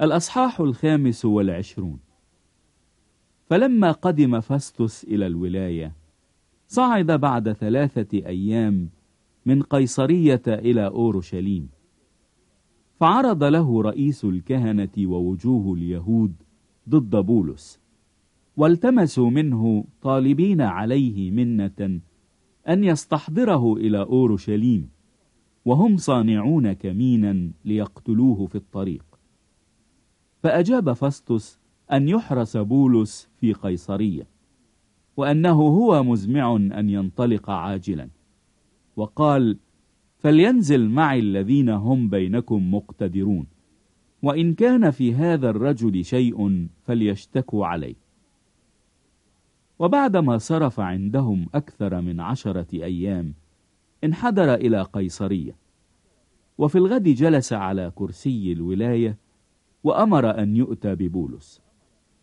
الأصحاح الخامس والعشرون. فلما قدم فاستوس إلى الولاية صعد بعد ثلاثة أيام من قيصرية إلى أورشليم. فعرض له رئيس الكهنة ووجوه اليهود ضد بولس والتمسوا منه طالبين عليه منة أن يستحضره إلى أورشليم وهم صانعون كمينا ليقتلوه في الطريق. فأجاب فاستوس أن يحرس بولس في قيصرية وأنه هو مزمع أن ينطلق عاجلا. وقال فلينزل معي الذين هم بينكم مقتدرون وإن كان في هذا الرجل شيء فليشتكوا عليه. وبعدما صرف عندهم أكثر من عشرة أيام انحدر إلى قيصرية وفي الغد جلس على كرسي الولاية وأمر أن يؤتى ببولس.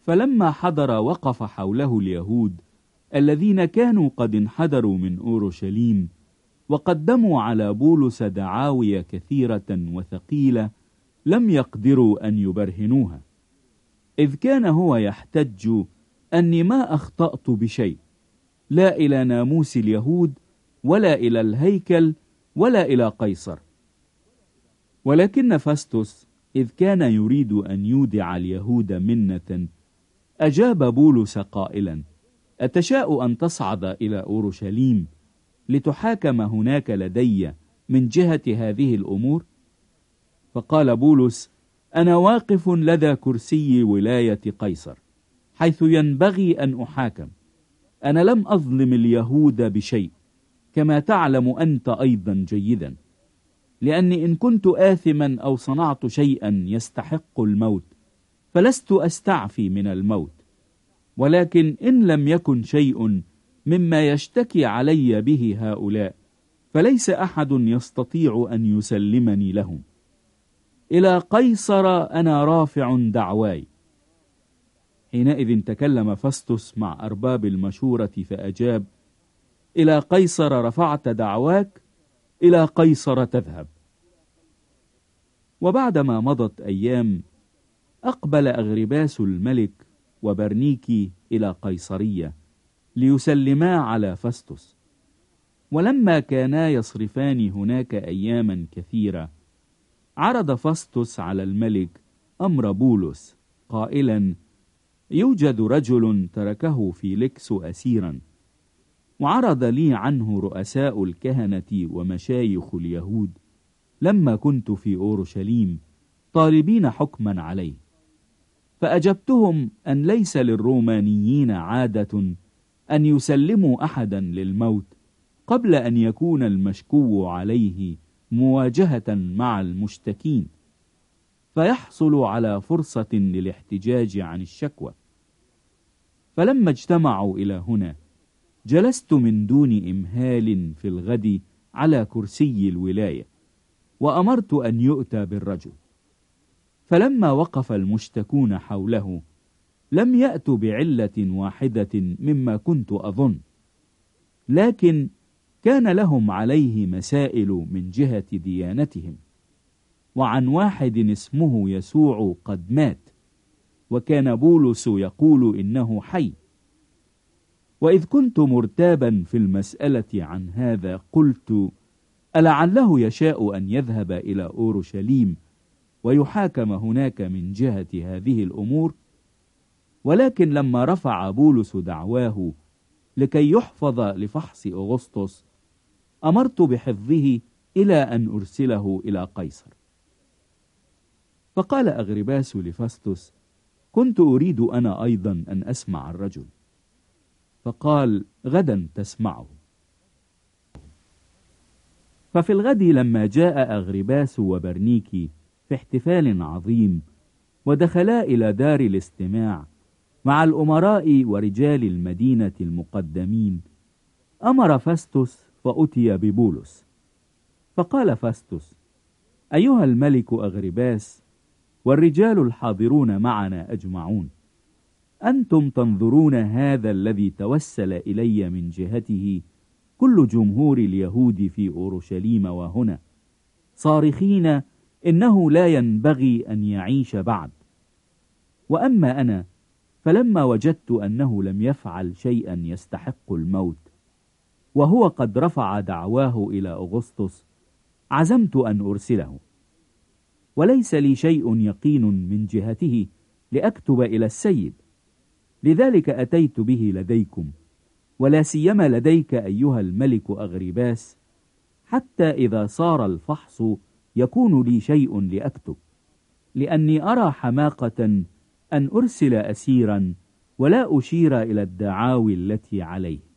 فلما حضر وقف حوله اليهود الذين كانوا قد انحدروا من أورشليم وقدموا على بولس دعاوي كثيرة وثقيلة لم يقدروا أن يبرهنوها. إذ كان هو يحتج أني ما أخطأت بشيء لا إلى ناموس اليهود ولا إلى الهيكل ولا إلى قيصر. ولكن فاستوس إذ كان يريد أن يودع اليهود منة. أجاب بولس قائلا أتشاء أن تصعد إلى أورشليم لتحاكم هناك لدي من جهة هذه الأمور؟ فقال بولس أنا واقف لدى كرسي ولاية قيصر حيث ينبغي أن أحاكم. أنا لم أظلم اليهود بشيء كما تعلم أنت أيضا جيدا. لأني إن كنت آثما أو صنعت شيئا يستحق الموت فلست أستعفي من الموت. ولكن إن لم يكن شيء مما يشتكي علي به هؤلاء فليس أحد يستطيع أن يسلمني لهم. إلى قيصر أنا رافع دعواي. حينئذ تكلم فاستوس مع أرباب المشورة فأجاب إلى قيصر رفعت دعواك؟ إلى قيصر تذهب. وبعدما مضت أيام أقبل أغرباس الملك وبرنيكي إلى قيصرية ليسلما على فاستوس ولما كانا يصرفان هناك أياما كثيرة عرض فاستوس على الملك أمر بولس قائلا يوجد رجل تركه في لكس أسيرا. وعرض لي عنه رؤساء الكهنة ومشايخ اليهود. لما كنت في أورشليم طالبين حكما عليه. فأجبتهم أن ليس للرومانيين عادة أن يسلموا أحدا للموت قبل أن يكون المشكو عليه مواجهة مع المشتكين. فيحصل على فرصة للاحتجاج عن الشكوى. فلما اجتمعوا إلى هنا جلست من دون إمهال في الغد على كرسي الولاية وأمرت أن يؤتى بالرجل. فلما وقف المشتكون حوله لم يأتوا بعلة واحدة مما كنت أظن لكن كان لهم عليه مسائل من جهة ديانتهم وعن واحد اسمه يسوع قد مات وكان بولس يقول إنه حي. وإذ كنت مرتابا في المسألة عن هذا قلت ألعله يشاء أن يذهب إلى أورشليم ويحاكم هناك من جهة هذه الأمور؟ ولكن لما رفع بولس دعواه لكي يحفظ لفحص أغسطس أمرت بحفظه إلى أن أرسله إلى قيصر. فقال أغرباس لفاستوس كنت أريد أنا أيضا أن أسمع الرجل. فقال غدا تسمعه. ففي الغد لما جاء أغرباس وبرنيكي في احتفال عظيم ودخلا إلى دار الاستماع مع الأمراء ورجال المدينة المقدمين أمر فاستوس فأتي ببولس. فقال فاستوس أيها الملك أغرباس والرجال الحاضرون معنا أجمعون. أنتم تنظرون هذا الذي توسل إلي من جهته كل جمهور اليهود في أورشليم وهنا. صارخين إنه لا ينبغي أن يعيش بعد. وأما أنا فلما وجدت أنه لم يفعل شيئا يستحق الموت وهو قد رفع دعواه إلى أغسطس عزمت أن أرسله. وليس لي شيء يقين من جهته لأكتب إلى السيد. لذلك أتيت به لديكم ولا سيما لديك أيها الملك أغرباس حتى إذا صار الفحص يكون لي شيء لأكتب لأني أرى حماقة أن أرسل أسيرا ولا أشير إلى الدعاوي التي عليه.